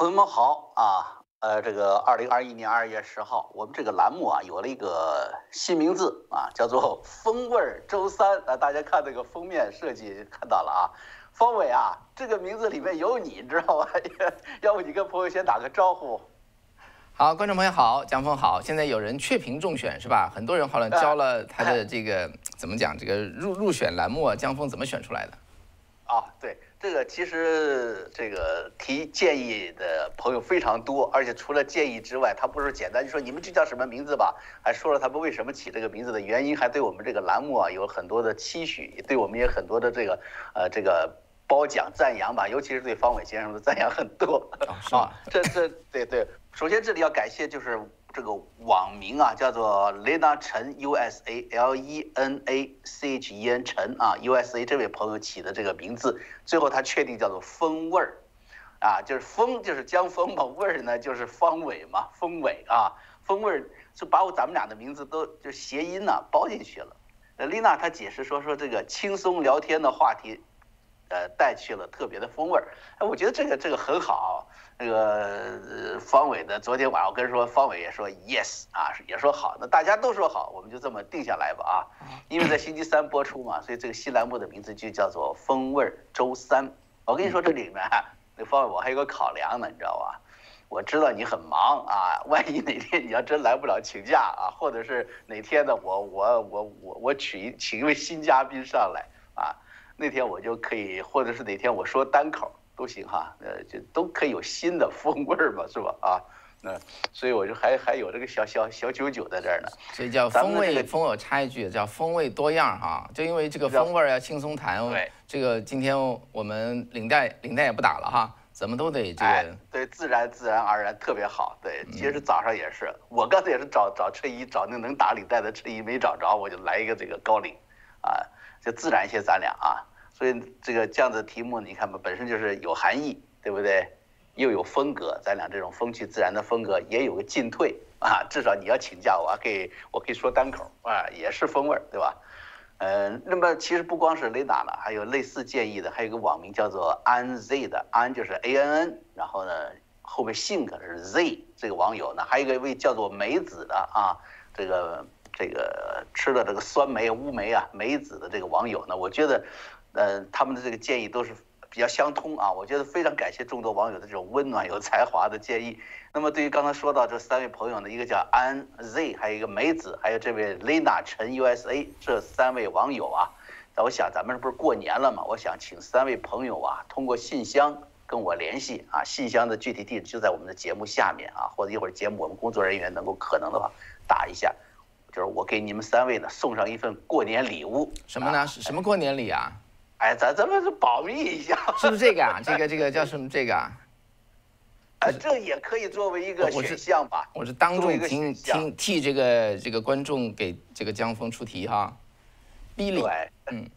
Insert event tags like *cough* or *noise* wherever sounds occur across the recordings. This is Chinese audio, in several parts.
朋友们好啊，呃，这个二零二一年二月十号，我们这个栏目啊有了一个新名字啊，叫做“风味儿周三”啊，大家看这个封面设计看到了啊，方伟啊，这个名字里面有你，知道吧？*laughs* 要不你跟朋友先打个招呼。好，观众朋友好，江峰好，现在有人确评中选是吧？很多人好像交了他的这个怎么讲，这个入入选栏目啊，江峰怎么选出来的？啊，对。这个其实这个提建议的朋友非常多，而且除了建议之外，他不是简单就说你们这叫什么名字吧，还说了他们为什么起这个名字的原因，还对我们这个栏目啊有很多的期许，对我们也很多的这个呃这个褒奖赞扬吧，尤其是对方伟先生的赞扬很多啊。这这对对，首先这里要感谢就是。这个网名啊，叫做 Lena 陈 U S A L E N A C H E N 陈啊 U S A 这位朋友起的这个名字，最后他确定叫做风味儿，啊，就是风就是江风嘛，味儿呢就是方伟嘛，风伟啊，风味儿就把我咱们俩的名字都就谐音呢包进去了。呃，丽娜她解释说说这个轻松聊天的话题，呃，带去了特别的风味儿。哎，我觉得这个这个很好。那个方伟呢昨天晚上我跟说，方伟也说 yes 啊，也说好，那大家都说好，我们就这么定下来吧啊，因为在星期三播出嘛，所以这个新栏目的名字就叫做风味周三。我跟你说这里面，那方伟我还有个考量呢，你知道吧？我知道你很忙啊，万一哪天你要真来不了请假啊，或者是哪天呢，我我我我我请请一位新嘉宾上来啊，那天我就可以，或者是哪天我说单口。都行哈，呃，就都可以有新的风味儿嘛，是吧？啊，那所以我就还还有这个小小小九九在这儿呢。所以叫风味风，我插一句，叫风味多样哈。就因为这个风味儿要轻松谈。对。这个今天我们领带领带也不打了哈，怎么都得这个。对，自然自然而然特别好。对，其实早上也是，我刚才也是找找衬衣，找那能打领带的衬衣没找着，我就来一个这个高领，啊，就自然些，咱俩啊。所以这个这样的题目，你看吧，本身就是有含义，对不对？又有风格，咱俩这种风趣自然的风格也有个进退啊。至少你要请假，我还可以，我可以说单口啊，也是风味，对吧？嗯，那么其实不光是雷达了，还有类似建议的，还有一个网名叫做安 Z 的，安就是 A N N，然后呢后面姓可是 Z 这个网友呢，还有一个位叫做梅子的啊，这个这个吃了这个酸梅乌梅啊梅子的这个网友呢，我觉得。呃，他们的这个建议都是比较相通啊，我觉得非常感谢众多网友的这种温暖有才华的建议。那么对于刚才说到这三位朋友呢，一个叫安 Z，还有一个梅子，还有这位 Lena 陈 USA 这三位网友啊，那我想咱们这不是过年了嘛，我想请三位朋友啊，通过信箱跟我联系啊，信箱的具体地址就在我们的节目下面啊，或者一会儿节目我们工作人员能够可能的话打一下，就是我给你们三位呢送上一份过年礼物，什么呢？什么过年礼啊？哎，咱咱们是保密一下，是不是这个啊？这个这个叫什么？这个啊？哎，这也可以作为一个选项吧。我是当众听听替这个这个观众给这个江峰出题哈。逼对，嗯，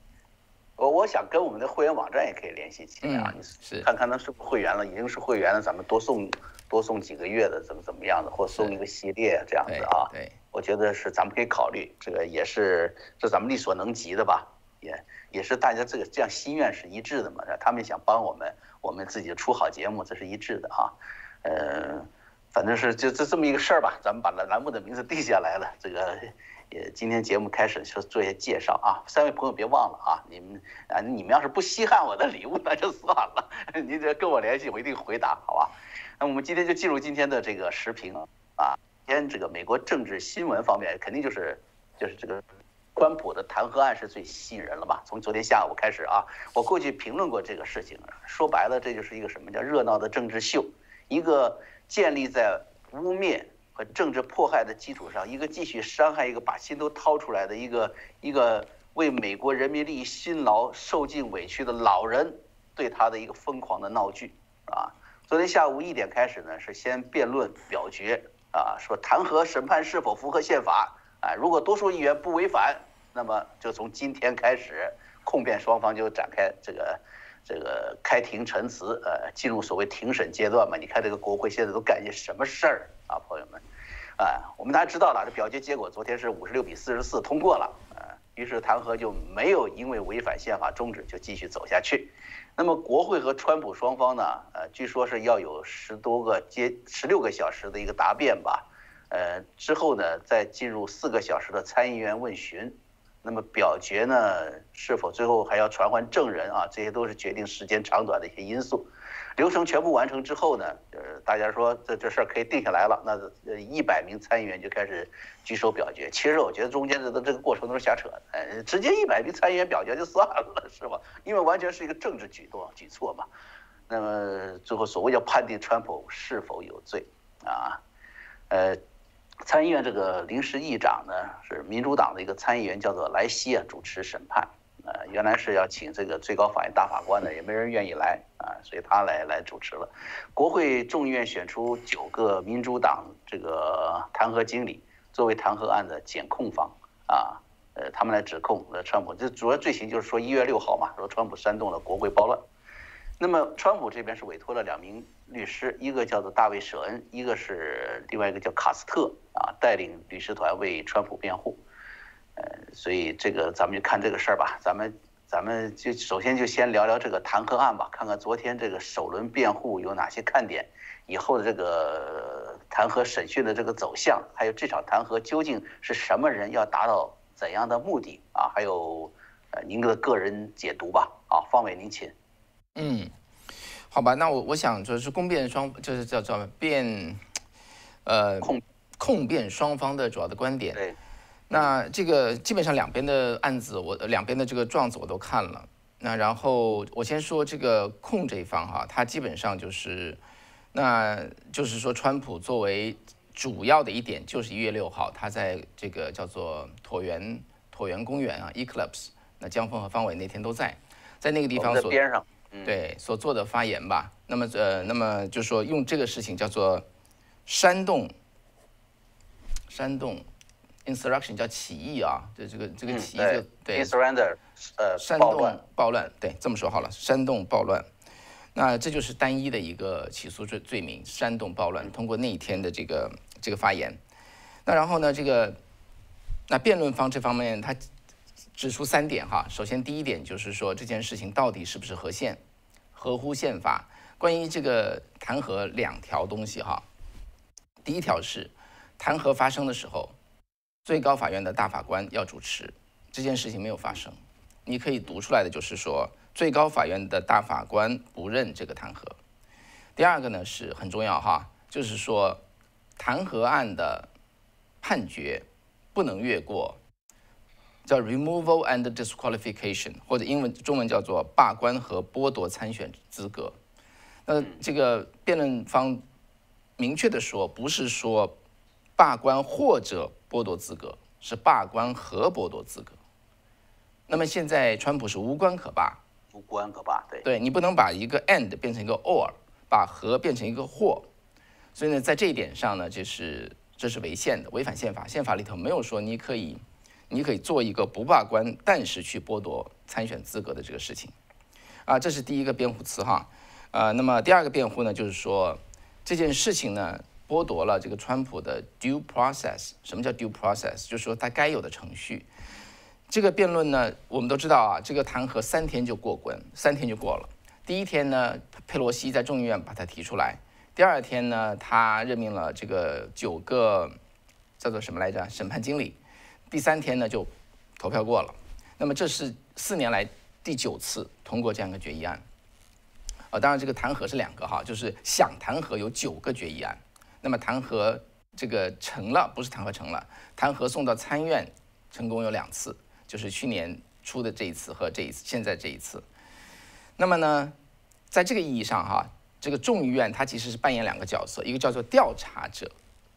我我想跟我们的会员网站也可以联系起来啊，是看看他是不是会员了，已经是会员了，咱们多送多送几个月的，怎么怎么样的，或送一个系列这样子啊。对，我觉得是咱们可以考虑，这个也是这咱们力所能及的吧。也也是大家这个这样心愿是一致的嘛，他们想帮我们，我们自己出好节目，这是一致的啊。呃，反正是就这这么一个事儿吧，咱们把栏栏目的名字定下来了。这个也今天节目开始就做一些介绍啊，三位朋友别忘了啊，你们啊你们要是不稀罕我的礼物那就算了，*laughs* 你得跟我联系我一定回答，好吧？那我们今天就进入今天的这个时评啊，今天这个美国政治新闻方面肯定就是就是这个。川普的弹劾案是最吸引人了吧？从昨天下午开始啊，我过去评论过这个事情。说白了，这就是一个什么叫热闹的政治秀，一个建立在污蔑和政治迫害的基础上，一个继续伤害一个把心都掏出来的一个一个为美国人民利益辛劳受尽委屈的老人对他的一个疯狂的闹剧啊。昨天下午一点开始呢，是先辩论表决啊，说弹劾审判是否符合宪法。啊，如果多数议员不违反，那么就从今天开始，控辩双方就展开这个这个开庭陈词，呃，进入所谓庭审阶段嘛。你看这个国会现在都干些什么事儿啊，朋友们？啊，我们大家知道了，这表决结果昨天是五十六比四十四通过了，啊，于是弹劾就没有因为违反宪法终止就继续走下去，那么国会和川普双方呢，呃，据说是要有十多个接十六个小时的一个答辩吧，呃，之后呢再进入四个小时的参议员问询，那么表决呢是否最后还要传唤证人啊，这些都是决定时间长短的一些因素。流程全部完成之后呢，呃，大家说这这事儿可以定下来了，那呃一百名参议员就开始举手表决。其实我觉得中间的这个过程都是瞎扯，呃，直接一百名参议员表决就算了，是吧？因为完全是一个政治举动举措嘛。那么最后所谓要判定川普是否有罪啊，呃，参议院这个临时议长呢是民主党的一个参议员，叫做莱西啊，主持审判。呃，原来是要请这个最高法院大法官的，也没人愿意来啊，所以他来来主持了。国会众议院选出九个民主党这个弹劾经理作为弹劾案的检控方啊，呃，他们来指控呃川普，这主要罪行就是说一月六号嘛，说川普煽动了国会暴乱。那么川普这边是委托了两名律师，一个叫做大卫舍恩，一个是另外一个叫卡斯特啊，带领律师团为川普辩护。呃，所以这个咱们就看这个事儿吧，咱们咱们就首先就先聊聊这个弹劾案吧，看看昨天这个首轮辩护有哪些看点，以后的这个弹劾审讯的这个走向，还有这场弹劾究竟是什么人要达到怎样的目的啊？还有呃您的个人解读吧。啊，方伟您请。嗯，好吧，那我我想就是公辩双就是叫叫辩，呃控控辩双方的主要的观点。对。那这个基本上两边的案子，我两边的这个状子我都看了。那然后我先说这个控这一方哈，他基本上就是，那就是说川普作为主要的一点，就是一月六号他在这个叫做椭圆椭圆公园啊，Eclipse，那江峰和方伟那天都在，在那个地方所边上，对所做的发言吧。那么呃，那么就是说用这个事情叫做煽动，煽动。insurrection 叫起义啊，就这个这个起义就对，surrender，呃，煽动暴乱，对，这么说好了，煽动暴乱，那这就是单一的一个起诉罪罪名，煽动暴乱。通过那一天的这个这个发言，那然后呢，这个那辩论方这方面他指出三点哈，首先第一点就是说这件事情到底是不是合宪，合乎宪法。关于这个弹劾两条东西哈，第一条是弹劾发生的时候。最高法院的大法官要主持这件事情没有发生，你可以读出来的就是说，最高法院的大法官不认这个弹劾。第二个呢是很重要哈，就是说弹劾案的判决不能越过叫 removal and disqualification，或者英文中文叫做罢官和剥夺参选资格。那这个辩论方明确的说，不是说罢官或者。剥夺资格是罢官和剥夺资格。那么现在川普是无关可罢，无关可罢，对，对你不能把一个 and 变成一个 or，把和变成一个或。所以呢，在这一点上呢，就是这是违宪的，违反宪法。宪法里头没有说你可以，你可以做一个不罢官，但是去剥夺参选资格的这个事情。啊，这是第一个辩护词哈。呃，那么第二个辩护呢，就是说这件事情呢。剥夺了这个川普的 due process。什么叫 due process？就是说他该有的程序。这个辩论呢，我们都知道啊，这个弹劾三天就过关，三天就过了。第一天呢，佩洛西在众议院把它提出来；第二天呢，他任命了这个九个叫做什么来着审判经理；第三天呢，就投票过了。那么这是四年来第九次通过这样一个决议案。呃，当然这个弹劾是两个哈，就是想弹劾有九个决议案。那么弹劾这个成了，不是弹劾成了，弹劾送到参院成功有两次，就是去年出的这一次和这一次，现在这一次。那么呢，在这个意义上哈，这个众议院它其实是扮演两个角色，一个叫做调查者，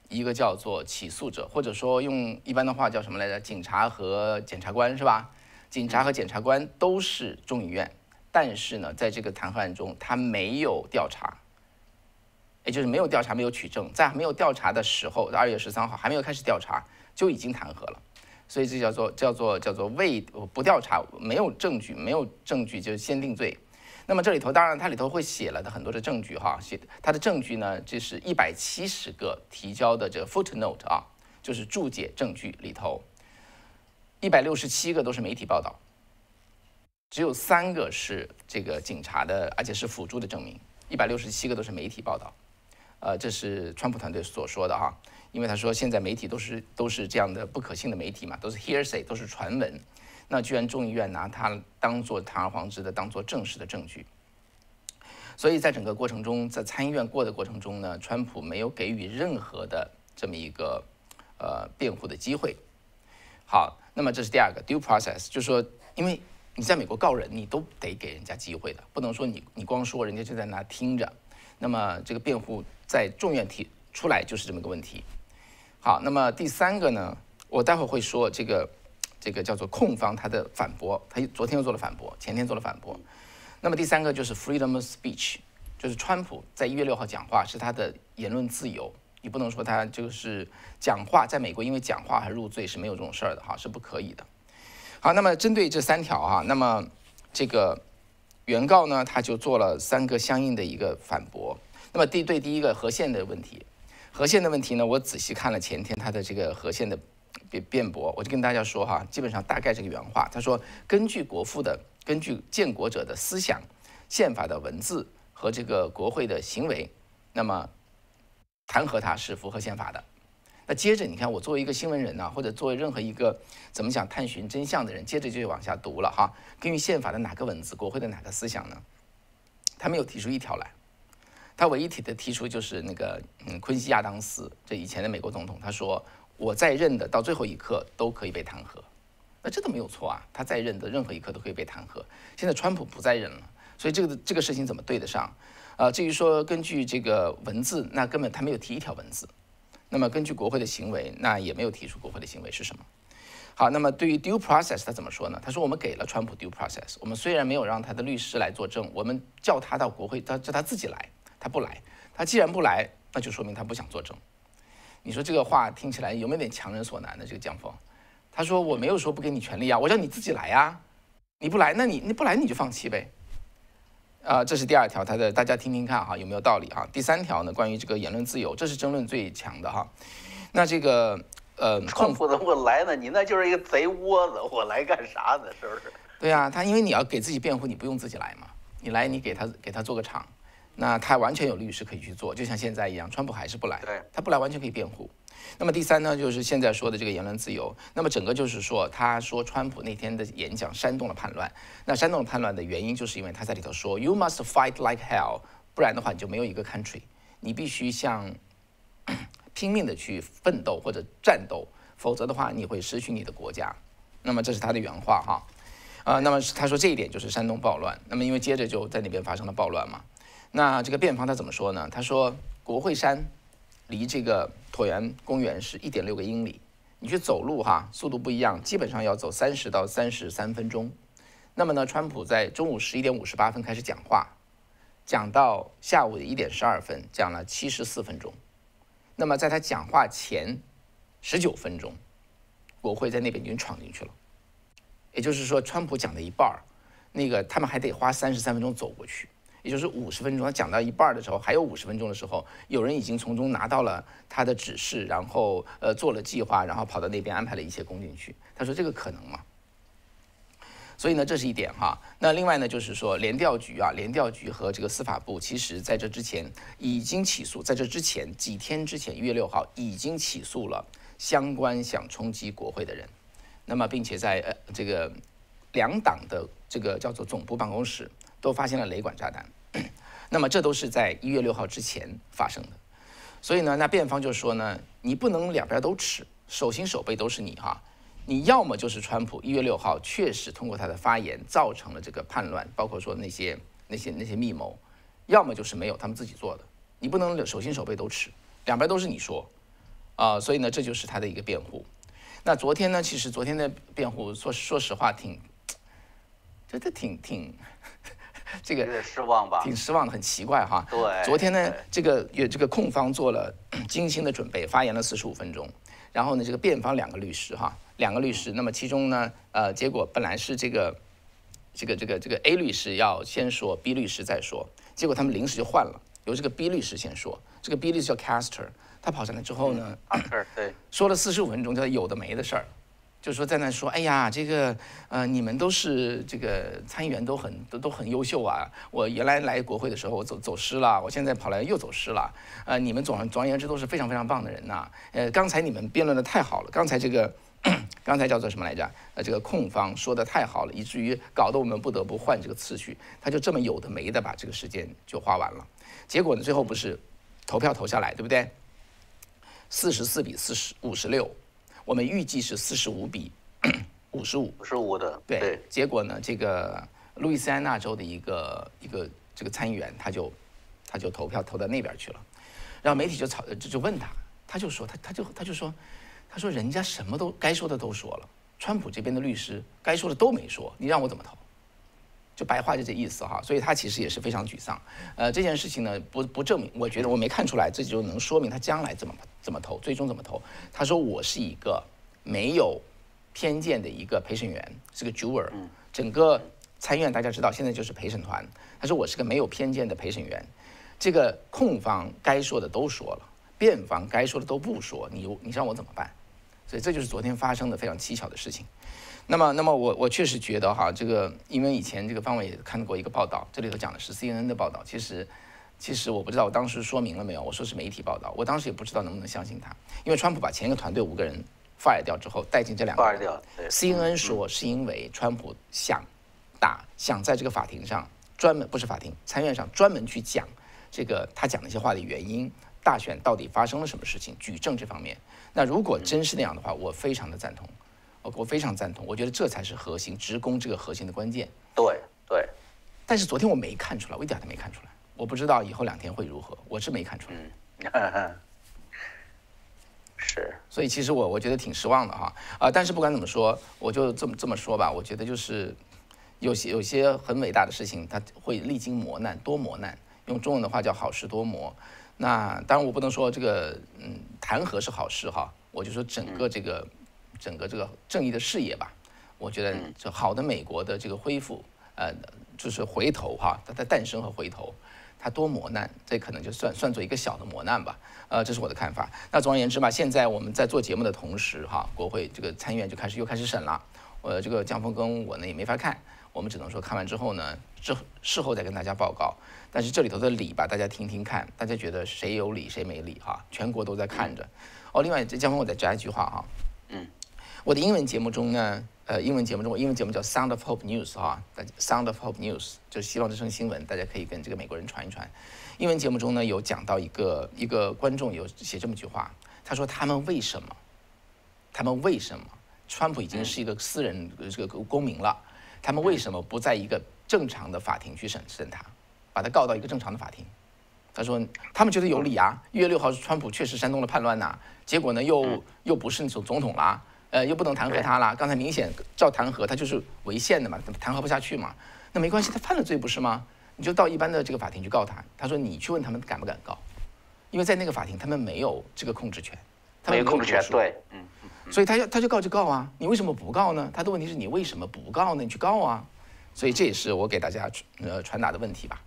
一个叫做起诉者，或者说用一般的话叫什么来着？警察和检察官是吧？警察和检察官都是众议院，但是呢，在这个弹劾案中，他没有调查。也就是没有调查，没有取证，在没有调查的时候，二月十三号还没有开始调查，就已经弹劾了，所以这叫做叫做叫做未不调查，没有证据，没有证据就先定罪。那么这里头当然它里头会写了的很多的证据哈，写它的证据呢，这是一百七十个提交的这个 footnote 啊，就是注解证据里头，一百六十七个都是媒体报道，只有三个是这个警察的，而且是辅助的证明，一百六十七个都是媒体报道。呃，这是川普团队所说的哈，因为他说现在媒体都是都是这样的不可信的媒体嘛，都是 hearsay，都是传闻。那居然众议院拿它当做堂而皇之的当做正式的证据。所以在整个过程中，在参议院过的过程中呢，川普没有给予任何的这么一个呃辩护的机会。好，那么这是第二个 due process，就是说，因为你在美国告人，你都得给人家机会的，不能说你你光说，人家就在那听着。那么这个辩护在众院提出来就是这么个问题。好，那么第三个呢，我待会儿会说这个这个叫做控方他的反驳，他昨天又做了反驳，前天做了反驳。那么第三个就是 freedom of speech，就是川普在一月六号讲话是他的言论自由，你不能说他就是讲话，在美国因为讲话而入罪是没有这种事儿的哈，是不可以的。好，那么针对这三条哈，那么这个原告呢他就做了三个相应的一个反驳。那么第对第一个核线的问题，核线的问题呢，我仔细看了前天他的这个核线的辩辩驳，我就跟大家说哈，基本上大概这个原话，他说根据国父的。根据建国者的思想、宪法的文字和这个国会的行为，那么弹劾他是符合宪法的。那接着你看，我作为一个新闻人呢，或者作为任何一个怎么讲探寻真相的人，接着就往下读了哈。根据宪法的哪个文字，国会的哪个思想呢？他没有提出一条来，他唯一提的提出就是那个嗯，昆西亚当斯这以前的美国总统，他说我在任的到最后一刻都可以被弹劾。那这都没有错啊，他在任的任何一刻都可以被弹劾。现在川普不在任了，所以这个这个事情怎么对得上？呃，至于说根据这个文字，那根本他没有提一条文字。那么根据国会的行为，那也没有提出国会的行为是什么。好，那么对于 due process 他怎么说呢？他说我们给了川普 due process，我们虽然没有让他的律师来作证，我们叫他到国会，他叫他自己来，他不来。他既然不来，那就说明他不想作证。你说这个话听起来有没有点强人所难的这个江峰？他说：“我没有说不给你权利啊，我叫你自己来呀，你不来，那你你不来你就放弃呗。”啊，这是第二条，他的大家听听看哈，有没有道理啊？第三条呢，关于这个言论自由，这是争论最强的哈。那这个呃，川普怎么不来呢？你那就是一个贼窝子，我来干啥呢？是不是？对啊，他因为你要给自己辩护，你不用自己来嘛，你来你给他给他做个场，那他完全有律师可以去做，就像现在一样，川普还是不来，他不来完全可以辩护。那么第三呢，就是现在说的这个言论自由。那么整个就是说，他说川普那天的演讲煽动了叛乱。那煽动了叛乱的原因，就是因为他在里头说，You must fight like hell，不然的话你就没有一个 country。你必须像拼命的去奋斗或者战斗，否则的话你会失去你的国家。那么这是他的原话哈。啊，那么他说这一点就是煽动暴乱。那么因为接着就在那边发生了暴乱嘛。那这个辩方他怎么说呢？他说国会山。离这个椭圆公园是一点六个英里，你去走路哈，速度不一样，基本上要走三十到三十三分钟。那么呢，川普在中午十一点五十八分开始讲话，讲到下午的一点十二分，讲了七十四分钟。那么在他讲话前十九分钟，国会在那边已经闯进去了，也就是说，川普讲的一半儿，那个他们还得花三十三分钟走过去。也就是五十分钟，他讲到一半的时候，还有五十分钟的时候，有人已经从中拿到了他的指示，然后呃做了计划，然后跑到那边安排了一切工进去。他说这个可能吗？所以呢，这是一点哈。那另外呢，就是说联调局啊，联调局和这个司法部，其实在这之前已经起诉，在这之前几天之前，一月六号已经起诉了相关想冲击国会的人。那么，并且在呃这个两党的这个叫做总部办公室都发现了雷管炸弹。那么这都是在一月六号之前发生的，所以呢，那辩方就说呢，你不能两边都吃，手心手背都是你哈，你要么就是川普一月六号确实通过他的发言造成了这个叛乱，包括说那些那些那些密谋，要么就是没有他们自己做的，你不能手心手背都吃，两边都是你说，啊，所以呢，这就是他的一个辩护。那昨天呢，其实昨天的辩护说说实话挺，*tsk* 觉得挺挺。这个有点失望吧？挺失望的，很奇怪哈。对，昨天呢，这个有这个控方做了精心的准备，发言了四十五分钟。然后呢，这个辩方两个律师哈，两个律师。那么其中呢，呃，结果本来是这个这个这个这个 A 律师要先说，B 律师再说。结果他们临时就换了，由这个 B 律师先说。这个 B 律师叫 Caster，他跑上来之后呢，对，说了四十五分钟，叫有的没的事儿。就说在那说，哎呀，这个呃，你们都是这个参议员都很都都很优秀啊。我原来来国会的时候我走走失了，我现在跑来又走失了。呃，你们总总而言之都是非常非常棒的人呐。呃，刚才你们辩论的太好了，刚才这个刚才叫做什么来着？呃，这个控方说的太好了，以至于搞得我们不得不换这个次序。他就这么有的没的把这个时间就花完了。结果呢，最后不是投票投下来，对不对？四十四比四十五十六。我们预计是四十五比 *clears throat* 五十五，五十五的对。结果呢，这个路易斯安那州的一个一个这个参议员，他就他就投票投到那边去了。然后媒体就吵就就问他，他就说他他就他就说，他说人家什么都该说的都说了，川普这边的律师该说的都没说，你让我怎么投？就白话就这意思哈。所以他其实也是非常沮丧。呃，这件事情呢，不不证明，我觉得我没看出来，这就能说明他将来怎么。怎么投？最终怎么投？他说：“我是一个没有偏见的一个陪审员，是个 juror。整个参院大家知道，现在就是陪审团。他说我是个没有偏见的陪审员。这个控方该说的都说了，辩方该说的都不说。你你让我怎么办？所以这就是昨天发生的非常蹊跷的事情。那么，那么我我确实觉得哈，这个因为以前这个方伟也看过一个报道，这里头讲的是 CNN 的报道，其实。”其实我不知道我当时说明了没有，我说是媒体报道，我当时也不知道能不能相信他，因为川普把前一个团队五个人 fire 掉之后，带进这两个，fire 掉。CNN 说是因为川普想打，想在这个法庭上专门不是法庭参院上专门去讲这个他讲那些话的原因，大选到底发生了什么事情，举证这方面。那如果真是那样的话，我非常的赞同，我我非常赞同，我觉得这才是核心，职工这个核心的关键。对对。但是昨天我没看出来，我一点都没看出来。我不知道以后两天会如何，我是没看出来。嗯是，所以其实我我觉得挺失望的哈啊！但是不管怎么说，我就这么这么说吧，我觉得就是有些有些很伟大的事情，它会历经磨难，多磨难。用中文的话叫好事多磨。那当然我不能说这个嗯弹劾是好事哈，我就说整个这个整个这个正义的事业吧，我觉得这好的美国的这个恢复呃就是回头哈，它的诞生和回头。它多磨难，这可能就算算作一个小的磨难吧。呃，这是我的看法。那总而言之吧，现在我们在做节目的同时，哈，国会这个参议院就开始又开始审了。呃，这个江峰跟我呢也没法看，我们只能说看完之后呢，之事后再跟大家报告。但是这里头的理吧，大家听听看，大家觉得谁有理谁没理哈？全国都在看着。哦，另外这江峰我再加一句话哈，嗯，我的英文节目中呢。呃，英文节目中，英文节目叫《Sound of Hope News》哈，《Sound of Hope News》就是希望之声新闻，大家可以跟这个美国人传一传。英文节目中呢，有讲到一个一个观众有写这么句话，他说：“他们为什么？他们为什么？川普已经是一个私人这个公民了，他们为什么不在一个正常的法庭去审审他，把他告到一个正常的法庭？”他说：“他们觉得有理啊，一月六号是川普确实煽动了叛乱呐，结果呢又又不是总总统啦。”呃，又不能弹劾他了。刚才明显照弹劾，他就是违宪的嘛，弹劾不下去嘛。那没关系，他犯了罪不是吗？你就到一般的这个法庭去告他。他说你去问他们敢不敢告，因为在那个法庭他们没有这个控制权，他没有控制权，对，嗯，所以他要他就告就告啊。你为什么不告呢？他的问题是你为什么不告呢？你去告啊。所以这也是我给大家呃传达的问题吧。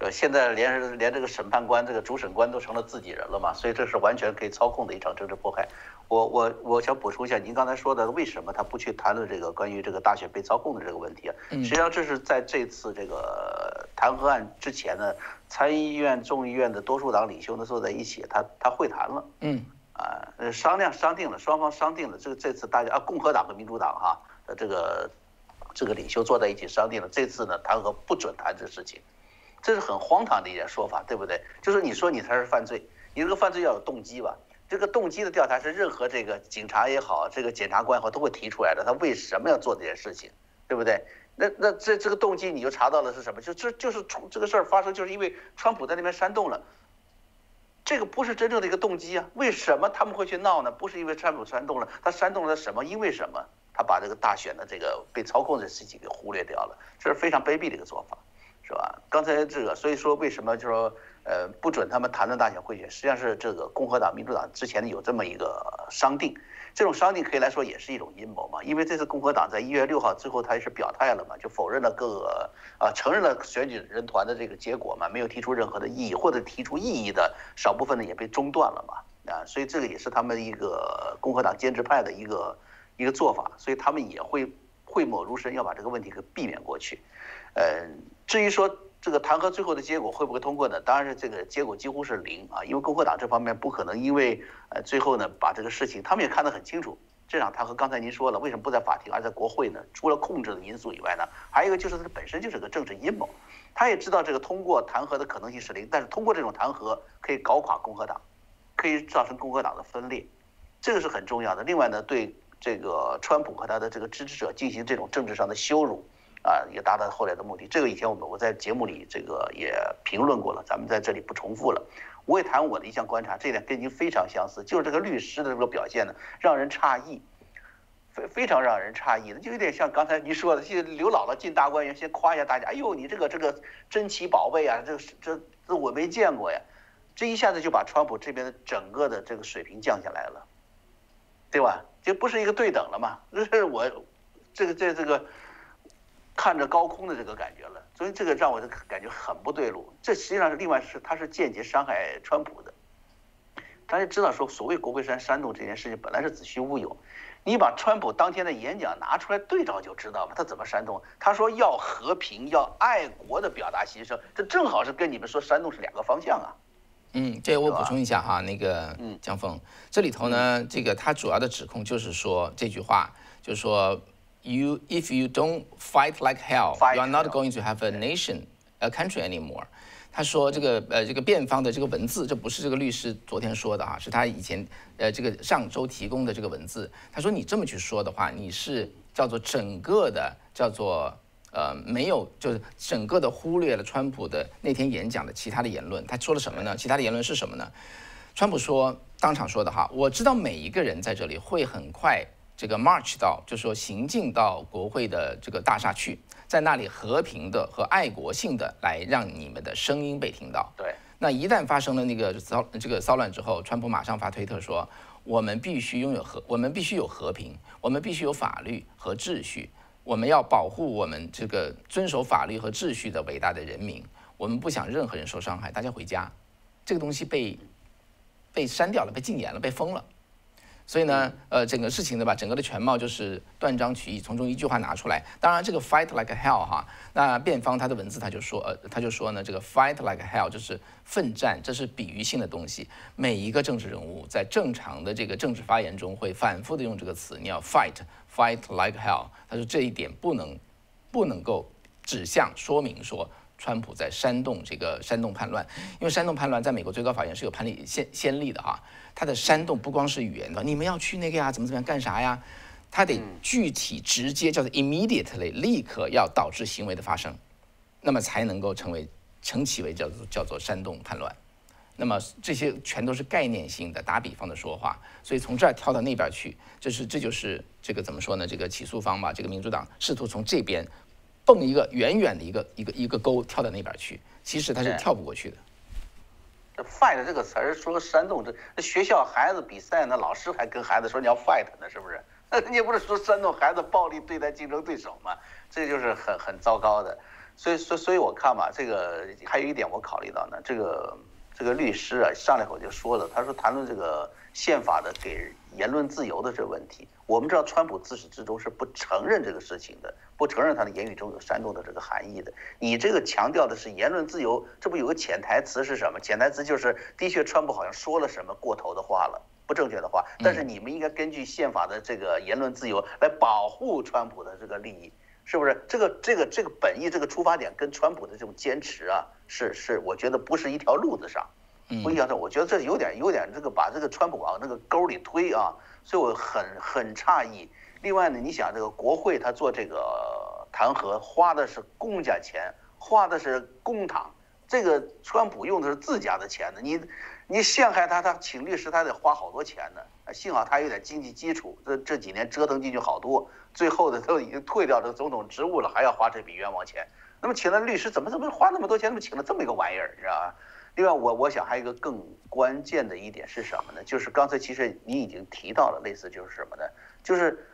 呃，现在连连这个审判官、这个主审官都成了自己人了嘛，所以这是完全可以操控的一场政治迫害。我我我想补充一下，您刚才说的为什么他不去谈论这个关于这个大选被操控的这个问题啊？实际上这是在这次这个弹劾案之前呢，参议院、众议院的多数党领袖呢坐在一起，他他会谈了，嗯，啊，商量商定了，双方商定了，这个这次大家啊，共和党和民主党哈的这个这个领袖坐在一起商定了，这次呢弹劾不准谈这事情。这是很荒唐的一点说法，对不对？就是你说你才是犯罪，你这个犯罪要有动机吧？这个动机的调查是任何这个警察也好，这个检察官也好都会提出来的，他为什么要做这件事情，对不对？那那这这个动机你就查到了是什么？就这就是从这个事儿发生，就是因为川普在那边煽动了，这个不是真正的一个动机啊？为什么他们会去闹呢？不是因为川普煽动了，他煽动了什么？因为什么？他把这个大选的这个被操控的事情给忽略掉了，这是非常卑鄙的一个做法。是吧？刚才这个，所以说为什么就说呃不准他们谈论大选贿选？实际上是这个共和党、民主党之前有这么一个商定，这种商定可以来说也是一种阴谋嘛。因为这次共和党在一月六号之后，他也是表态了嘛，就否认了各个啊承认了选举人团的这个结果嘛，没有提出任何的异议，或者提出异议的少部分呢也被中断了嘛。啊，所以这个也是他们一个共和党坚持派的一个一个做法，所以他们也会讳莫如深，要把这个问题给避免过去。嗯，至于说这个弹劾最后的结果会不会通过呢？当然是这个结果几乎是零啊，因为共和党这方面不可能因为呃最后呢把这个事情，他们也看得很清楚。这场弹劾刚才您说了，为什么不在法庭而在国会呢？除了控制的因素以外呢，还有一个就是它本身就是个政治阴谋。他也知道这个通过弹劾的可能性是零，但是通过这种弹劾可以搞垮共和党，可以造成共和党的分裂，这个是很重要的。另外呢，对这个川普和他的这个支持者进行这种政治上的羞辱，啊，也达到后来的目的。这个以前我们我在节目里这个也评论过了，咱们在这里不重复了。我也谈我的一项观察，这点跟您非常相似，就是这个律师的这个表现呢，让人诧异，非非常让人诧异的，就有点像刚才您说的，就刘姥姥进大观园，先夸一下大家，哎呦，你这个这个珍奇宝贝啊，这这这我没见过呀，这一下子就把川普这边的整个的这个水平降下来了，对吧？就不是一个对等了嘛，这是我这个这这个看着高空的这个感觉了。所以这个让我的感觉很不对路，这实际上是另外是他是间接伤害川普的。大家知道说，所谓国会山煽动这件事情本来是子虚乌有，你把川普当天的演讲拿出来对照就知道了，他怎么煽动？他说要和平，要爱国的表达牺牲，这正好是跟你们说煽动是两个方向啊。嗯，这我补充一下哈，那个嗯江峰，这里头呢，这个他主要的指控就是说这句话，就是说。You, if you don't fight like hell, you are not going to have a nation, a country anymore. 他说这个呃这个辩方的这个文字，这不是这个律师昨天说的啊，是他以前呃这个上周提供的这个文字。他说你这么去说的话，你是叫做整个的叫做呃没有就是整个的忽略了川普的那天演讲的其他的言论。他说了什么呢？其他的言论是什么呢？川普说当场说的哈，我知道每一个人在这里会很快。这个 march 到，就是说行进到国会的这个大厦去，在那里和平的和爱国性的来让你们的声音被听到。对，那一旦发生了那个骚这个骚乱之后，川普马上发推特说，我们必须拥有和，我们必须有和平，我们必须有法律和秩序，我们要保护我们这个遵守法律和秩序的伟大的人民，我们不想任何人受伤害，大家回家。这个东西被被删掉了，被禁言了，被封了。所以呢，呃，整个事情的吧，整个的全貌就是断章取义，从中一句话拿出来。当然，这个 fight like hell 哈，那辩方他的文字他就说，呃，他就说呢，这个 fight like hell 就是奋战，这是比喻性的东西。每一个政治人物在正常的这个政治发言中会反复的用这个词，你要 fight，fight like hell。他说这一点不能，不能够指向说明说。川普在煽动这个煽动叛乱，因为煽动叛乱在美国最高法院是有判例先先例的哈。他的煽动不光是语言的，你们要去那个呀，怎么怎么样干啥呀？他得具体直接叫做 immediately 立刻要导致行为的发生，那么才能够成为称其为叫做叫做煽动叛乱。那么这些全都是概念性的打比方的说话，所以从这儿跳到那边去，这是这就是这个怎么说呢？这个起诉方吧，这个民主党试图从这边。蹦一个远远的一个一个一个沟跳到那边去，其实他是跳不过去的。这 fight 这个词儿说煽动，这那学校孩子比赛，那老师还跟孩子说你要 fight 呢，是不是？*laughs* 你不是说煽动孩子暴力对待竞争对手吗？这就是很很糟糕的。所以，所所以我看吧，这个还有一点我考虑到呢，这个这个律师啊上来口就说了，他说谈论这个宪法的给言论自由的这个问题。我们知道，川普自始至终是不承认这个事情的，不承认他的言语中有煽动的这个含义的。你这个强调的是言论自由，这不有个潜台词是什么？潜台词就是，的确，川普好像说了什么过头的话了，不正确的话。但是你们应该根据宪法的这个言论自由来保护川普的这个利益，是不是？这个这个这个本意，这个出发点跟川普的这种坚持啊，是是，我觉得不是一条路子上，不一样的。我觉得这有点有点这个把这个川普往那个沟里推啊。所以我很很诧异。另外呢，你想这个国会他做这个弹劾花的是公家钱，花的是公帑，这个川普用的是自家的钱呢。你你陷害他，他请律师他得花好多钱呢。幸好他有点经济基础，这这几年折腾进去好多，最后的都已经退掉这个总统职务了，还要花这笔冤枉钱。那么请了律师怎么怎么花那么多钱，怎么请了这么一个玩意儿，你知道吧？另外，我我想还有一个更关键的一点是什么呢？就是刚才其实你已经提到了，类似就是什么呢？就是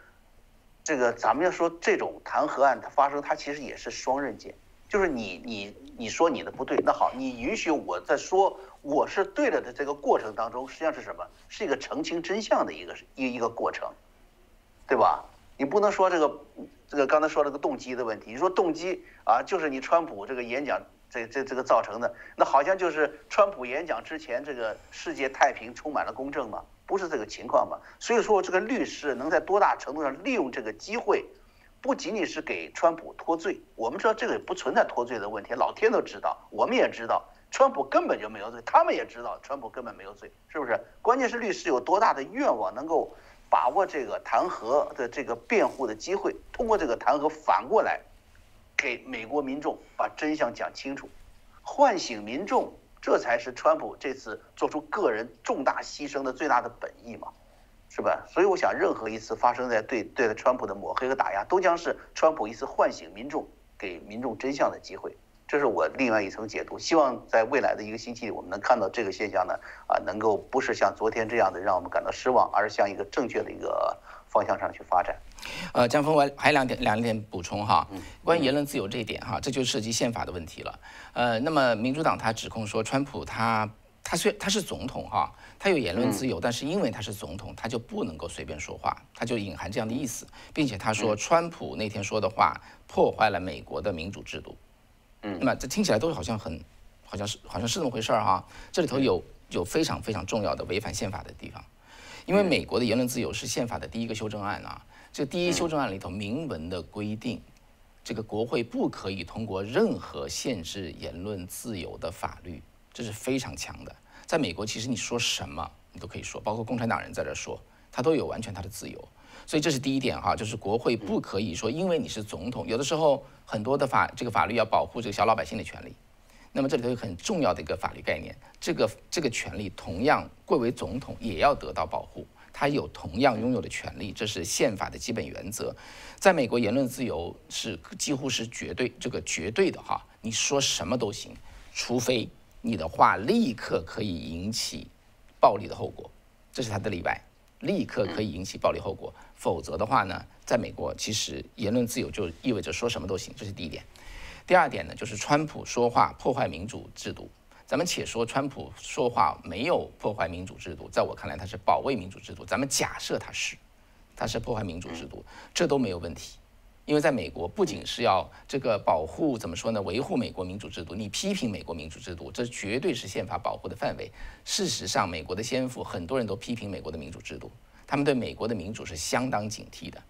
这个咱们要说这种弹劾案它发生，它其实也是双刃剑。就是你你你说你的不对，那好，你允许我在说我是对了的这个过程当中，实际上是什么？是一个澄清真相的一个一一个过程，对吧？你不能说这个这个刚才说了个动机的问题，你说动机啊，就是你川普这个演讲这这这个造成的，那好像就是川普演讲之前这个世界太平充满了公正嘛？不是这个情况嘛？所以说这个律师能在多大程度上利用这个机会，不仅仅是给川普脱罪，我们知道这个也不存在脱罪的问题，老天都知道，我们也知道川普根本就没有罪，他们也知道川普根本没有罪，是不是？关键是律师有多大的愿望能够。把握这个弹劾的这个辩护的机会，通过这个弹劾反过来，给美国民众把真相讲清楚，唤醒民众，这才是川普这次做出个人重大牺牲的最大的本意嘛，是吧？所以我想，任何一次发生在对对川普的抹黑和打压，都将是川普一次唤醒民众、给民众真相的机会。这是我另外一层解读，希望在未来的一个星期里，我们能看到这个现象呢，啊，能够不是像昨天这样的让我们感到失望，而是向一个正确的一个方向上去发展。呃，江峰，我还有两点两点补充哈，关于言论自由这一点哈，这就涉及宪法的问题了。呃，那么民主党他指控说，川普他他虽他是总统哈，他有言论自由，但是因为他是总统，他就不能够随便说话，他就隐含这样的意思，并且他说，川普那天说的话破坏了美国的民主制度。嗯那么这听起来都好像很，好像是好像是那么回事儿哈。这里头有有非常非常重要的违反宪法的地方，因为美国的言论自由是宪法的第一个修正案啊。这第一修正案里头明文的规定，这个国会不可以通过任何限制言论自由的法律，这是非常强的。在美国，其实你说什么你都可以说，包括共产党人在这说，他都有完全他的自由。所以这是第一点哈，就是国会不可以说，因为你是总统，有的时候很多的法这个法律要保护这个小老百姓的权利，那么这里头有很重要的一个法律概念，这个这个权利同样贵为总统也要得到保护，他有同样拥有的权利，这是宪法的基本原则。在美国，言论自由是几乎是绝对这个绝对的哈，你说什么都行，除非你的话立刻可以引起暴力的后果，这是他的例外。立刻可以引起暴力后果，否则的话呢，在美国其实言论自由就意味着说什么都行，这是第一点。第二点呢，就是川普说话破坏民主制度。咱们且说川普说话没有破坏民主制度，在我看来他是保卫民主制度。咱们假设他是，他是破坏民主制度，这都没有问题。因为在美国，不仅是要这个保护，怎么说呢？维护美国民主制度，你批评美国民主制度，这绝对是宪法保护的范围。事实上，美国的先父很多人都批评美国的民主制度，他们对美国的民主是相当警惕的。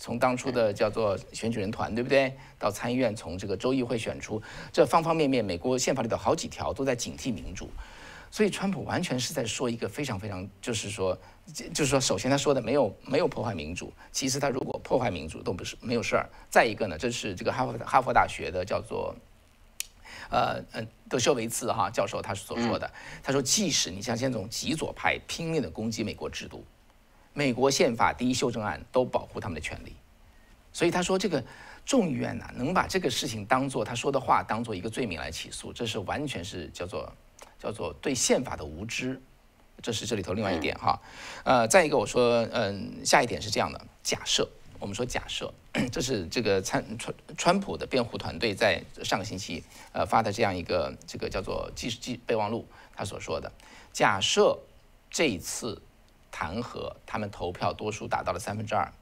从当初的叫做选举人团，对不对？到参议院从这个州议会选出，这方方面面，美国宪法里的好几条都在警惕民主。所以，川普完全是在说一个非常非常，就是说。就是说，首先他说的没有没有破坏民主，其实他如果破坏民主都不是没有事儿。再一个呢，这是这个哈佛哈佛大学的叫做，呃呃德修维茨哈教授他所说的，他说即使你像现在这种极左派拼命的攻击美国制度，美国宪法第一修正案都保护他们的权利，所以他说这个众议院呢能把这个事情当做他说的话当做一个罪名来起诉，这是完全是叫做叫做对宪法的无知。这是这里头另外一点哈，呃，再一个我说，嗯，下一点是这样的，假设我们说假设，这是这个川川川普的辩护团队在上个星期呃发的这样一个这个叫做记记备忘录，他所说的，假设这一次弹劾他们投票多数达到了三分之二，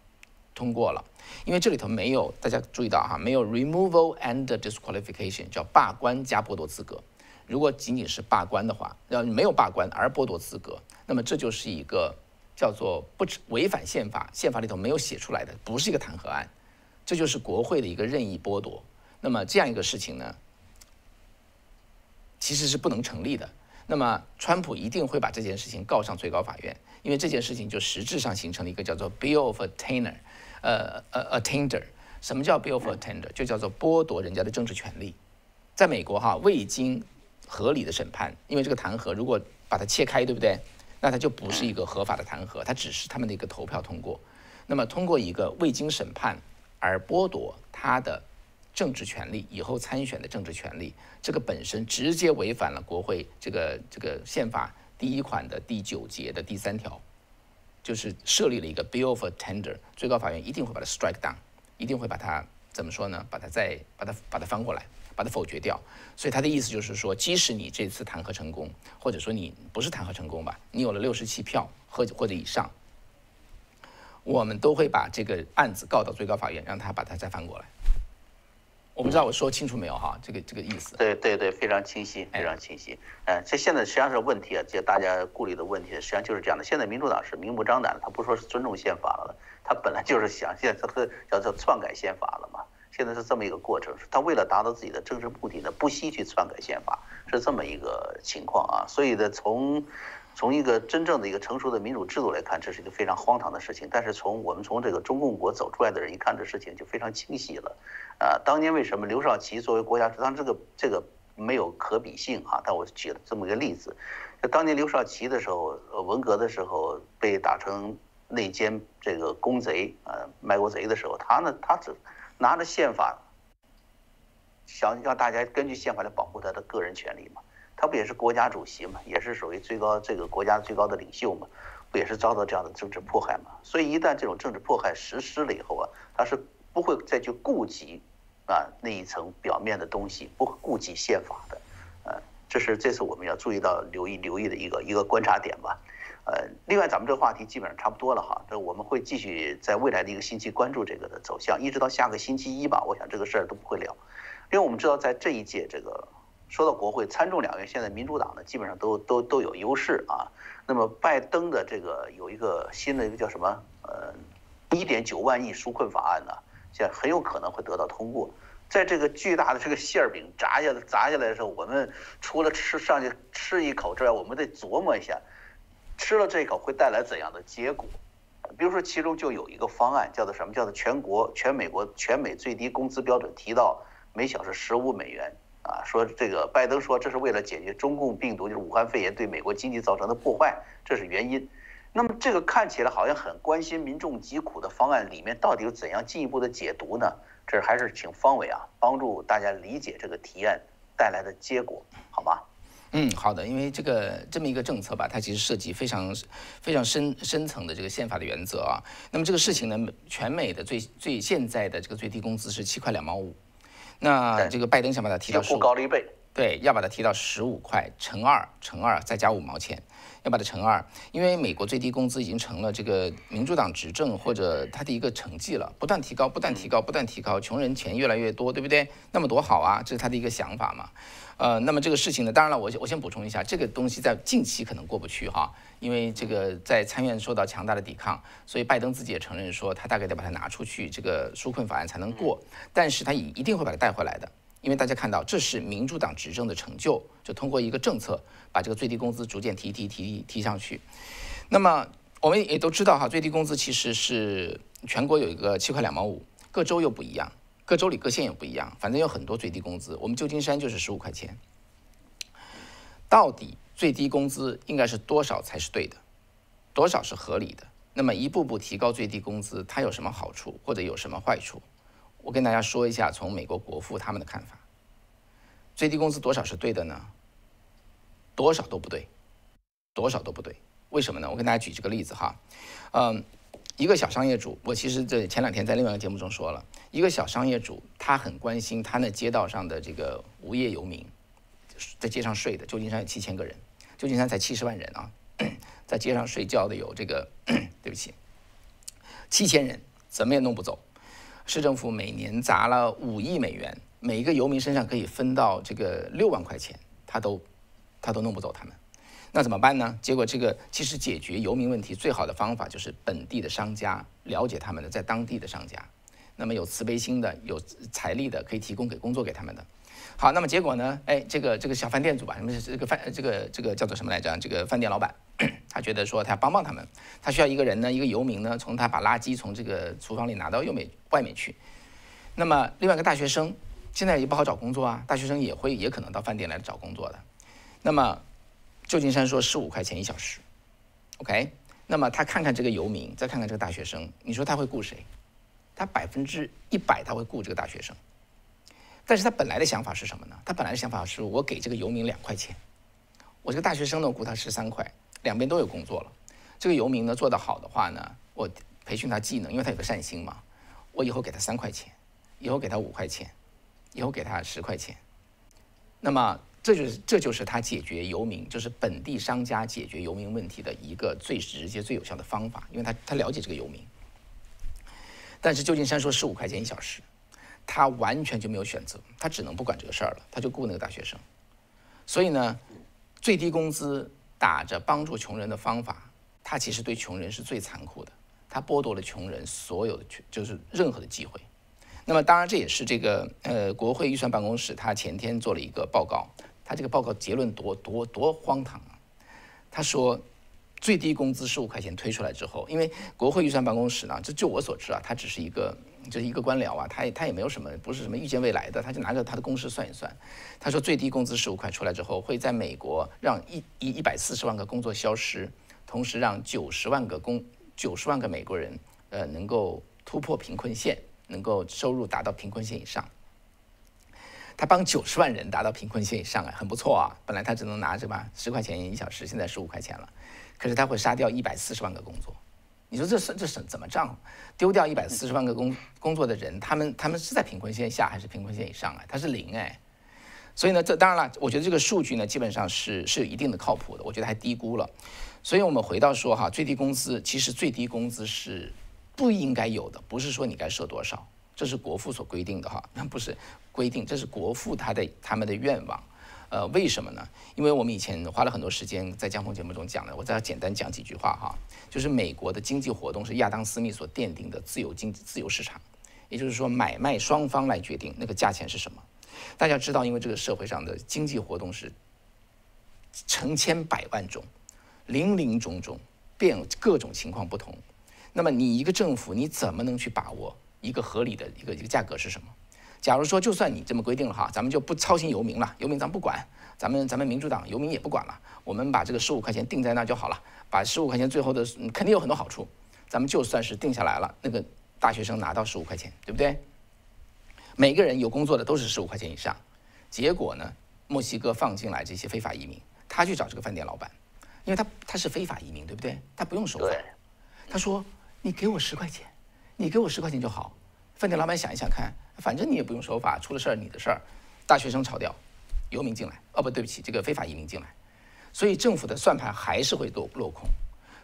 通过了，因为这里头没有大家注意到哈，没有 removal and disqualification，叫罢官加剥夺资格。如果仅仅是罢官的话，要没有罢官而剥夺资格，那么这就是一个叫做不违反宪法，宪法里头没有写出来的，不是一个弹劾案，这就是国会的一个任意剥夺。那么这样一个事情呢，其实是不能成立的。那么川普一定会把这件事情告上最高法院，因为这件事情就实质上形成了一个叫做 bill of attainder，呃呃 attainder，什么叫 bill of attainder？就叫做剥夺人家的政治权利。在美国哈，未经合理的审判，因为这个弹劾如果把它切开，对不对？那它就不是一个合法的弹劾，它只是他们的一个投票通过。那么通过一个未经审判而剥夺他的政治权利，以后参选的政治权利，这个本身直接违反了国会这个这个宪法第一款的第九节的第三条，就是设立了一个 bill of attainder，最高法院一定会把它 strike down，一定会把它怎么说呢？把它再把它把它翻过来。把它否决掉。所以他的意思就是说，即使你这次弹劾成功，或者说你不是弹劾成功吧，你有了六十七票或或者以上，我们都会把这个案子告到最高法院，让他把它再翻过来。我不知道我说清楚没有哈？这个这个意思。对对对，非常清晰，非常清晰。嗯，这现在实际上是问题啊，就大家顾虑的问题，实际上就是这样的。现在民主党是明目张胆的，他不说是尊重宪法了，他本来就是想现在他叫做篡改宪法了嘛。现在是这么一个过程，他为了达到自己的政治目的呢，不惜去篡改宪法，是这么一个情况啊。所以呢，从从一个真正的一个成熟的民主制度来看，这是一个非常荒唐的事情。但是从我们从这个中共国走出来的人一看，这事情就非常清晰了。啊，当年为什么刘少奇作为国家，当然这个这个没有可比性啊，但我举了这么一个例子。就当年刘少奇的时候，文革的时候被打成内奸这个公贼啊，卖国贼的时候，他呢，他只。拿着宪法，想让大家根据宪法来保护他的个人权利嘛？他不也是国家主席嘛？也是属于最高这个国家最高的领袖嘛？不也是遭到这样的政治迫害嘛？所以一旦这种政治迫害实施了以后啊，他是不会再去顾及啊那一层表面的东西，不顾及宪法的，呃，这是这是我们要注意到留意留意的一个一个观察点吧。呃，另外，咱们这个话题基本上差不多了哈，这我们会继续在未来的一个星期关注这个的走向，一直到下个星期一吧，我想这个事儿都不会了。因为我们知道，在这一届这个说到国会参众两院，现在民主党呢基本上都都都有优势啊。那么拜登的这个有一个新的一个叫什么呃一点九万亿纾困法案呢，现在很有可能会得到通过。在这个巨大的这个馅儿饼砸下砸下来的时候，我们除了吃上去吃一口之外，我们得琢磨一下。吃了这口会带来怎样的结果？比如说，其中就有一个方案，叫做什么？叫做全国、全美国、全美最低工资标准提到每小时十五美元啊。说这个拜登说这是为了解决中共病毒，就是武汉肺炎对美国经济造成的破坏，这是原因。那么这个看起来好像很关心民众疾苦的方案里面到底有怎样进一步的解读呢？这还是请方伟啊帮助大家理解这个提案带来的结果，好吗？嗯，好的，因为这个这么一个政策吧，它其实涉及非常非常深深层的这个宪法的原则啊。那么这个事情呢，全美的最最现在的这个最低工资是七块两毛五，那这个拜登想把它提到过高了一倍，对，要把它提到十五块乘二乘二再加五毛钱，要把它乘二，因为美国最低工资已经成了这个民主党执政或者它的一个成绩了，不断提高，不断提高，不断提高，穷人钱越来越多，对不对？那么多好啊，这是他的一个想法嘛。呃，那么这个事情呢，当然了，我我先补充一下，这个东西在近期可能过不去哈，因为这个在参院受到强大的抵抗，所以拜登自己也承认说，他大概得把它拿出去，这个纾困法案才能过，但是他一一定会把它带回来的，因为大家看到这是民主党执政的成就，就通过一个政策把这个最低工资逐渐提提提提上去。那么我们也都知道哈，最低工资其实是全国有一个七块两毛五，各州又不一样。各州里各县也不一样，反正有很多最低工资。我们旧金山就是十五块钱。到底最低工资应该是多少才是对的？多少是合理的？那么一步步提高最低工资，它有什么好处或者有什么坏处？我跟大家说一下，从美国国父他们的看法，最低工资多少是对的呢？多少都不对，多少都不对。为什么呢？我跟大家举这个例子哈，嗯。一个小商业主，我其实这前两天在另外一个节目中说了，一个小商业主，他很关心他那街道上的这个无业游民，在街上睡的。旧金山有七千个人，旧金山才七十万人啊，*coughs* 在街上睡觉的有这个，*coughs* 对不起，七千人，怎么也弄不走。市政府每年砸了五亿美元，每一个游民身上可以分到这个六万块钱，他都他都弄不走他们。那怎么办呢？结果这个其实解决游民问题最好的方法就是本地的商家了解他们的，在当地的商家，那么有慈悲心的、有财力的，可以提供给工作给他们的。好，那么结果呢？哎，这个这个小饭店主吧，什么这个饭这个这个叫做什么来着？这个饭店老板，*clears throat* 他觉得说他要帮帮他们，他需要一个人呢，一个游民呢，从他把垃圾从这个厨房里拿到右面外面去。那么另外一个大学生现在也不好找工作啊，大学生也会也可能到饭店来找工作的。那么。旧金山说十五块钱一小时，OK，那么他看看这个游民，再看看这个大学生，你说他会雇谁？他百分之一百他会雇这个大学生，但是他本来的想法是什么呢？他本来的想法是我给这个游民两块钱，我这个大学生呢雇他十三块，两边都有工作了。这个游民呢做得好的话呢，我培训他技能，因为他有个善心嘛，我以后给他三块钱，以后给他五块钱，以后给他十块钱，那么这就是这就是他解决游民，就是本地商家解决游民问题的一个最直接、最有效的方法，因为他他了解这个游民。但是旧金山说十五块钱一小时，他完全就没有选择，他只能不管这个事儿了，他就雇那个大学生。所以呢，最低工资打着帮助穷人的方法，他其实对穷人是最残酷的，他剥夺了穷人所有的权，就是任何的机会。那么当然这也是这个呃国会预算办公室他前天做了一个报告，他这个报告结论多多多荒唐啊！他说。最低工资十五块钱推出来之后，因为国会预算办公室呢，这就我所知啊，它只是一个就是一个官僚啊，他也他也没有什么不是什么预见未来的，他就拿着他的公式算一算。他说最低工资十五块出来之后，会在美国让一一一百四十万个工作消失，同时让九十万个工九十万个美国人呃能够突破贫困线，能够收入达到贫困线以上。他帮九十万人达到贫困线以上啊，很不错啊。本来他只能拿着吧十块钱一小时，现在十五块钱了。可是他会杀掉一百四十万个工作，你说这是这是怎么账？丢掉一百四十万个工工作的人，他们他们是在贫困线下还是贫困线以上啊？他是零哎，所以呢，这当然了，我觉得这个数据呢，基本上是是有一定的靠谱的，我觉得还低估了。所以我们回到说哈，最低工资其实最低工资是不应该有的，不是说你该设多少，这是国父所规定的哈，那不是规定，这是国父他的他们的愿望。呃，为什么呢？因为我们以前花了很多时间在江峰节目中讲的，我再简单讲几句话哈。就是美国的经济活动是亚当·斯密所奠定的自由经济、自由市场，也就是说买卖双方来决定那个价钱是什么。大家知道，因为这个社会上的经济活动是成千百万种、林林种种、变各种情况不同，那么你一个政府你怎么能去把握一个合理的一个一个价格是什么？假如说，就算你这么规定了哈，咱们就不操心游民了，游民咱不管，咱们咱们民主党游民也不管了，我们把这个十五块钱定在那就好了，把十五块钱最后的肯定有很多好处，咱们就算是定下来了，那个大学生拿到十五块钱，对不对？每个人有工作的都是十五块钱以上，结果呢，墨西哥放进来这些非法移民，他去找这个饭店老板，因为他他是非法移民，对不对？他不用收费，他说你给我十块钱，你给我十块钱就好。饭店老板想一想看，反正你也不用守法，出了事儿你的事儿。大学生炒掉，游民进来，哦不对不起，这个非法移民进来，所以政府的算盘还是会落落空。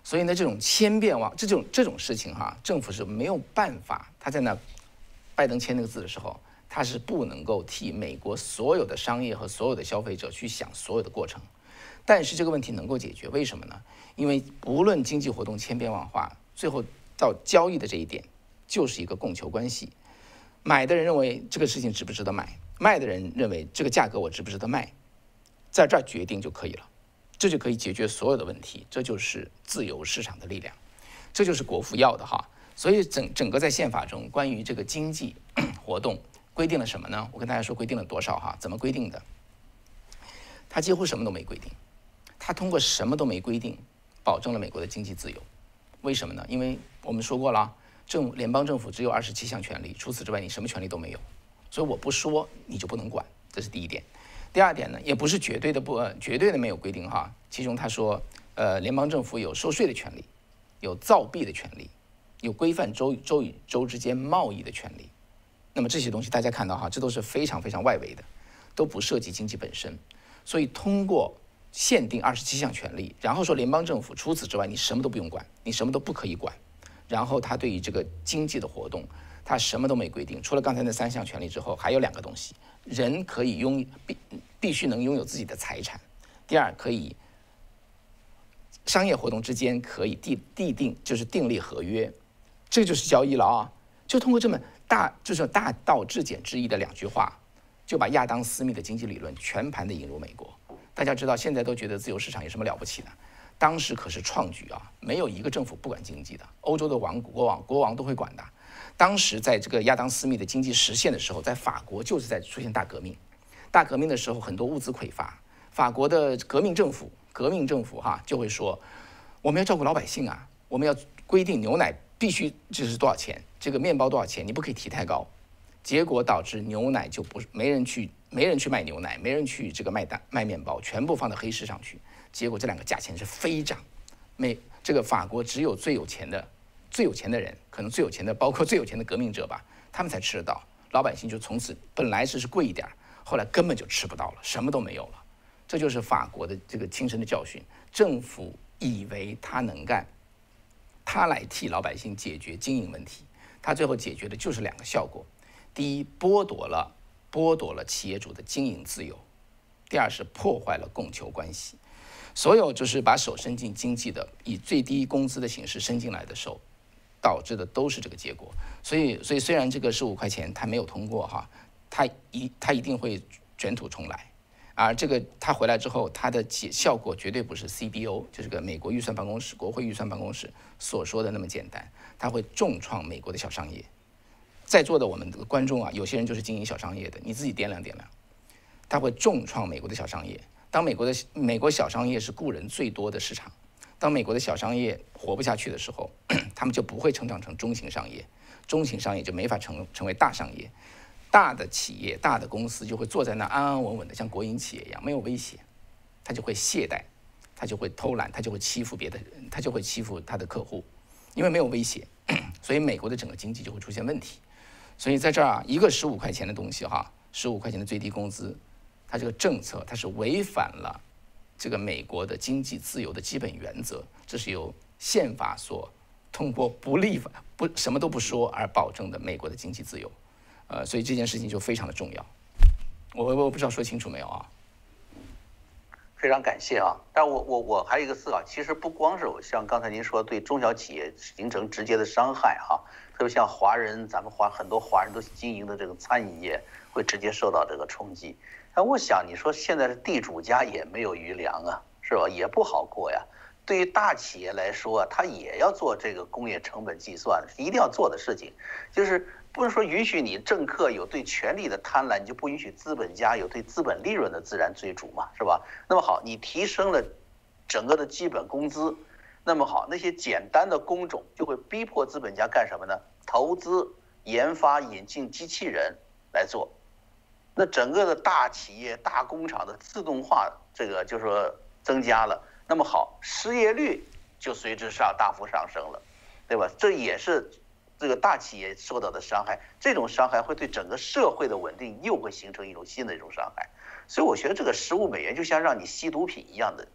所以呢，这种千变万这种这种事情哈，政府是没有办法。他在那拜登签那个字的时候，他是不能够替美国所有的商业和所有的消费者去想所有的过程。但是这个问题能够解决，为什么呢？因为不论经济活动千变万化，最后到交易的这一点。就是一个供求关系，买的人认为这个事情值不值得买，卖的人认为这个价格我值不值得卖，在这儿决定就可以了，这就可以解决所有的问题，这就是自由市场的力量，这就是国父要的哈。所以整整个在宪法中关于这个经济 *coughs* 活动规定了什么呢？我跟大家说规定了多少哈？怎么规定的？他几乎什么都没规定，他通过什么都没规定，保证了美国的经济自由。为什么呢？因为我们说过了。政联邦政府只有二十七项权利，除此之外你什么权利都没有，所以我不说你就不能管，这是第一点。第二点呢，也不是绝对的不绝对的没有规定哈，其中他说，呃，联邦政府有收税的权利，有造币的权利，有规范州与州与州之间贸易的权利。那么这些东西大家看到哈，这都是非常非常外围的，都不涉及经济本身。所以通过限定二十七项权利，然后说联邦政府除此之外你什么都不用管，你什么都不可以管。然后他对于这个经济的活动，他什么都没规定，除了刚才那三项权利之后，还有两个东西：人可以拥必必须能拥有自己的财产；第二，可以商业活动之间可以缔缔定就是订立合约，这就是交易了啊！就通过这么大就是大道至简至义的两句话，就把亚当·斯密的经济理论全盘的引入美国。大家知道，现在都觉得自由市场有什么了不起的？当时可是创举啊，没有一个政府不管经济的，欧洲的王国王国王都会管的。当时在这个亚当斯密的经济实现的时候，在法国就是在出现大革命。大革命的时候，很多物资匮乏，法国的革命政府，革命政府哈就会说，我们要照顾老百姓啊，我们要规定牛奶必须就是多少钱，这个面包多少钱，你不可以提太高。结果导致牛奶就不没人去，没人去卖牛奶，没人去这个卖蛋卖面包，全部放到黑市上去。结果这两个价钱是飞涨，美这个法国只有最有钱的、最有钱的人，可能最有钱的包括最有钱的革命者吧，他们才吃得到，老百姓就从此本来是是贵一点，后来根本就吃不到了，什么都没有了。这就是法国的这个亲身的教训。政府以为他能干，他来替老百姓解决经营问题，他最后解决的就是两个效果：第一，剥夺了剥夺了企业主的经营自由；第二是破坏了供求关系。所有就是把手伸进经济的，以最低工资的形式伸进来的手，导致的都是这个结果。所以，所以虽然这个十五块钱它没有通过哈，它一它一定会卷土重来。而这个它回来之后，它的结效果绝对不是 CBO，就是个美国预算办公室、国会预算办公室所说的那么简单。它会重创美国的小商业。在座的我们的观众啊，有些人就是经营小商业的，你自己掂量掂量，它会重创美国的小商业。当美国的美国小商业是雇人最多的市场，当美国的小商业活不下去的时候，*clears throat* 他们就不会成长成中型商业，中型商业就没法成成为大商业，大的企业、大的公司就会坐在那安安稳稳的，像国营企业一样没有威胁，他就会懈怠，他就会偷懒，他就会欺负别的人，他就会欺负他的客户，因为没有威胁，*clears throat* 所以美国的整个经济就会出现问题。所以在这儿啊，一个十五块钱的东西哈，十五块钱的最低工资。它这个政策，它是违反了这个美国的经济自由的基本原则，这是由宪法所通过不立法、不什么都不说而保证的美国的经济自由，呃，所以这件事情就非常的重要。我我不知道说清楚没有啊？非常感谢啊！但我我我还有一个思考，其实不光是像刚才您说对中小企业形成直接的伤害哈，特别像华人，咱们华很多华人都经营的这个餐饮业会直接受到这个冲击。那我想，你说现在的地主家也没有余粮啊，是吧？也不好过呀。对于大企业来说，他也要做这个工业成本计算，一定要做的事情，就是不是说允许你政客有对权力的贪婪，你就不允许资本家有对资本利润的自然追逐嘛，是吧？那么好，你提升了整个的基本工资，那么好，那些简单的工种就会逼迫资本家干什么呢？投资研发引进机器人来做。那整个的大企业、大工厂的自动化，这个就是说增加了，那么好，失业率就随之上大幅上升了，对吧？这也是这个大企业受到的伤害，这种伤害会对整个社会的稳定又会形成一种新的一种伤害。所以我觉得这个十五美元就像让你吸毒品一样的，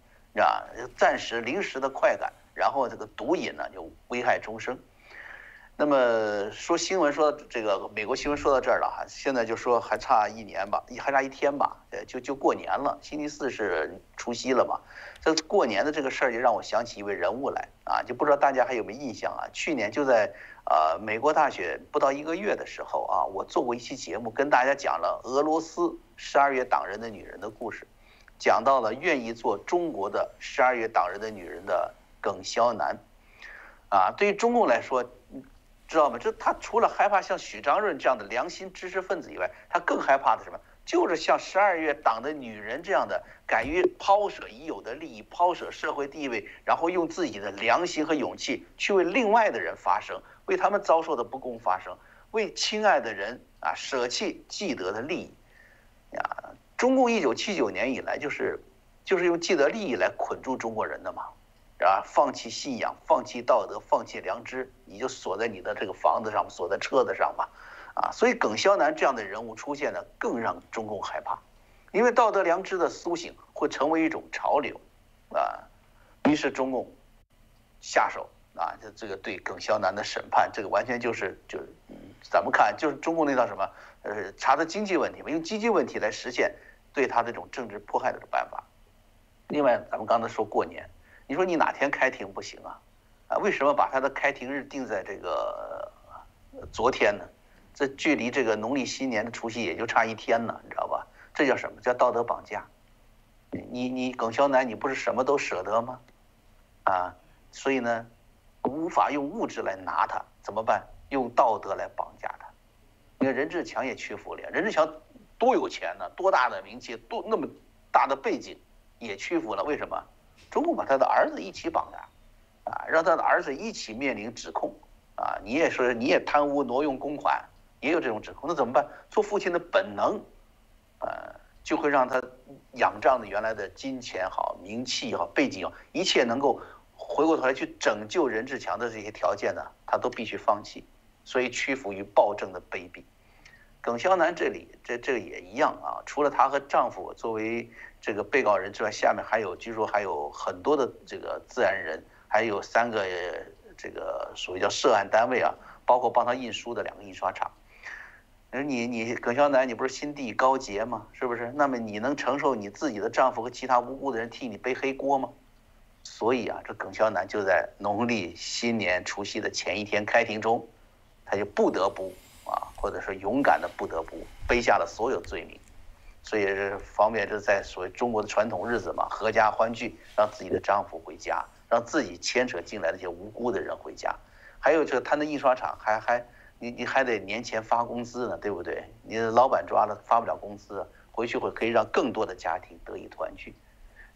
啊，暂时临时的快感，然后这个毒瘾呢就危害终生。那么说新闻说这个美国新闻说到这儿了哈，现在就说还差一年吧，还差一天吧，呃，就就过年了，星期四是除夕了嘛。这过年的这个事儿就让我想起一位人物来啊，就不知道大家还有没有印象啊？去年就在呃美国大选不到一个月的时候啊，我做过一期节目，跟大家讲了俄罗斯十二月党人的女人的故事，讲到了愿意做中国的十二月党人的女人的耿肖楠，啊，对于中共来说。知道吗？就他除了害怕像许章润这样的良心知识分子以外，他更害怕的什么？就是像十二月党的女人这样的，敢于抛舍已有的利益，抛舍社会地位，然后用自己的良心和勇气去为另外的人发声，为他们遭受的不公发声，为亲爱的人啊舍弃既得的利益。呀，中共一九七九年以来就是，就是用既得利益来捆住中国人的嘛。啊，放弃信仰，放弃道德，放弃良知，你就锁在你的这个房子上，锁在车子上吧，啊，所以耿肖楠这样的人物出现呢，更让中共害怕，因为道德良知的苏醒会成为一种潮流，啊，于是中共下手啊，这这个对耿肖楠的审判，这个完全就是就是，咱们看就是中共那套什么，呃，查的经济问题嘛，用经济问题来实现对他这种政治迫害的办法。另外，咱们刚才说过年。你说你哪天开庭不行啊？啊，为什么把他的开庭日定在这个昨天呢？这距离这个农历新年的除夕也就差一天呢，你知道吧？这叫什么叫道德绑架？你你耿肖楠，你不是什么都舍得吗？啊，所以呢，无法用物质来拿他，怎么办？用道德来绑架他。你看任志强也屈服了，任志强多有钱呢，多大的名气，多那么大的背景，也屈服了，为什么？中共把他的儿子一起绑架，啊，让他的儿子一起面临指控，啊，你也说你也贪污挪用公款，也有这种指控，那怎么办？做父亲的本能，呃，就会让他仰仗的原来的金钱好、名气也好、背景好，一切能够回过头来去拯救任志强的这些条件呢，他都必须放弃，所以屈服于暴政的卑鄙。耿肖南这里这这个也一样啊，除了她和丈夫作为这个被告人之外，下面还有据说还有很多的这个自然人，还有三个这个所谓叫涉案单位啊，包括帮他印书的两个印刷厂。你你耿肖南，你不是心地高洁吗？是不是？那么你能承受你自己的丈夫和其他无辜的人替你背黑锅吗？所以啊，这耿肖南就在农历新年除夕的前一天开庭中，他就不得不啊，或者说勇敢的不得不背下了所有罪名，所以是方便是在所谓中国的传统日子嘛，合家欢聚，让自己的丈夫回家，让自己牵扯进来那些无辜的人回家，还有就是他那印刷厂还还。你你还得年前发工资呢，对不对？你的老板抓了发不了工资，回去会可以让更多的家庭得以团聚，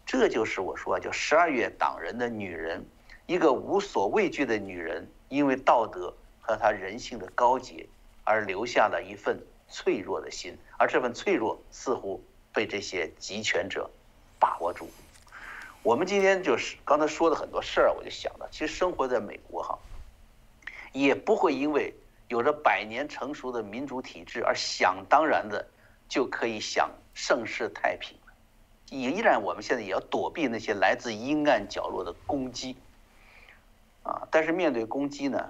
这就是我说叫十二月党人的女人，一个无所畏惧的女人，因为道德和她人性的高洁，而留下了一份脆弱的心，而这份脆弱似乎被这些集权者把握住。我们今天就是刚才说的很多事儿，我就想到，其实生活在美国哈，也不会因为。有着百年成熟的民主体制，而想当然的就可以享盛世太平了。依然，我们现在也要躲避那些来自阴暗角落的攻击。啊，但是面对攻击呢，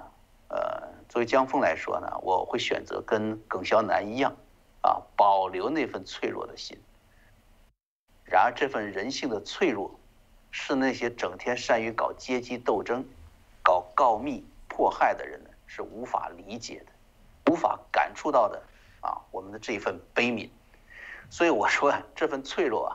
作为江峰来说呢，我会选择跟耿肖南一样，啊，保留那份脆弱的心。然而，这份人性的脆弱，是那些整天善于搞阶级斗争、搞告密迫害的人呢？是无法理解的，无法感触到的啊！我们的这一份悲悯，所以我说啊，这份脆弱啊，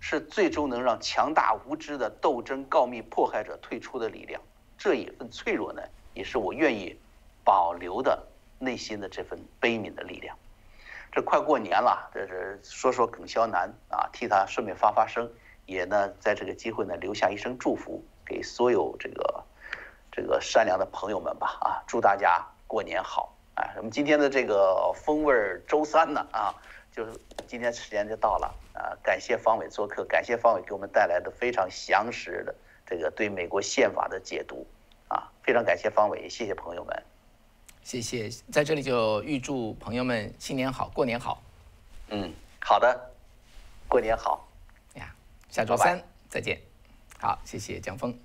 是最终能让强大无知的斗争告密迫害者退出的力量。这一份脆弱呢，也是我愿意保留的内心的这份悲悯的力量。这快过年了，这是说说耿肖南啊，替他顺便发发声，也呢在这个机会呢留下一声祝福给所有这个。这个善良的朋友们吧，啊，祝大家过年好！啊，我们今天的这个风味周三呢，啊，就是今天时间就到了啊，感谢方伟做客，感谢方伟给我们带来的非常详实的这个对美国宪法的解读，啊，非常感谢方伟，谢谢朋友们，谢谢，在这里就预祝朋友们新年好，过年好，嗯，好的，过年好，呀，下周三再见，好，谢谢江峰。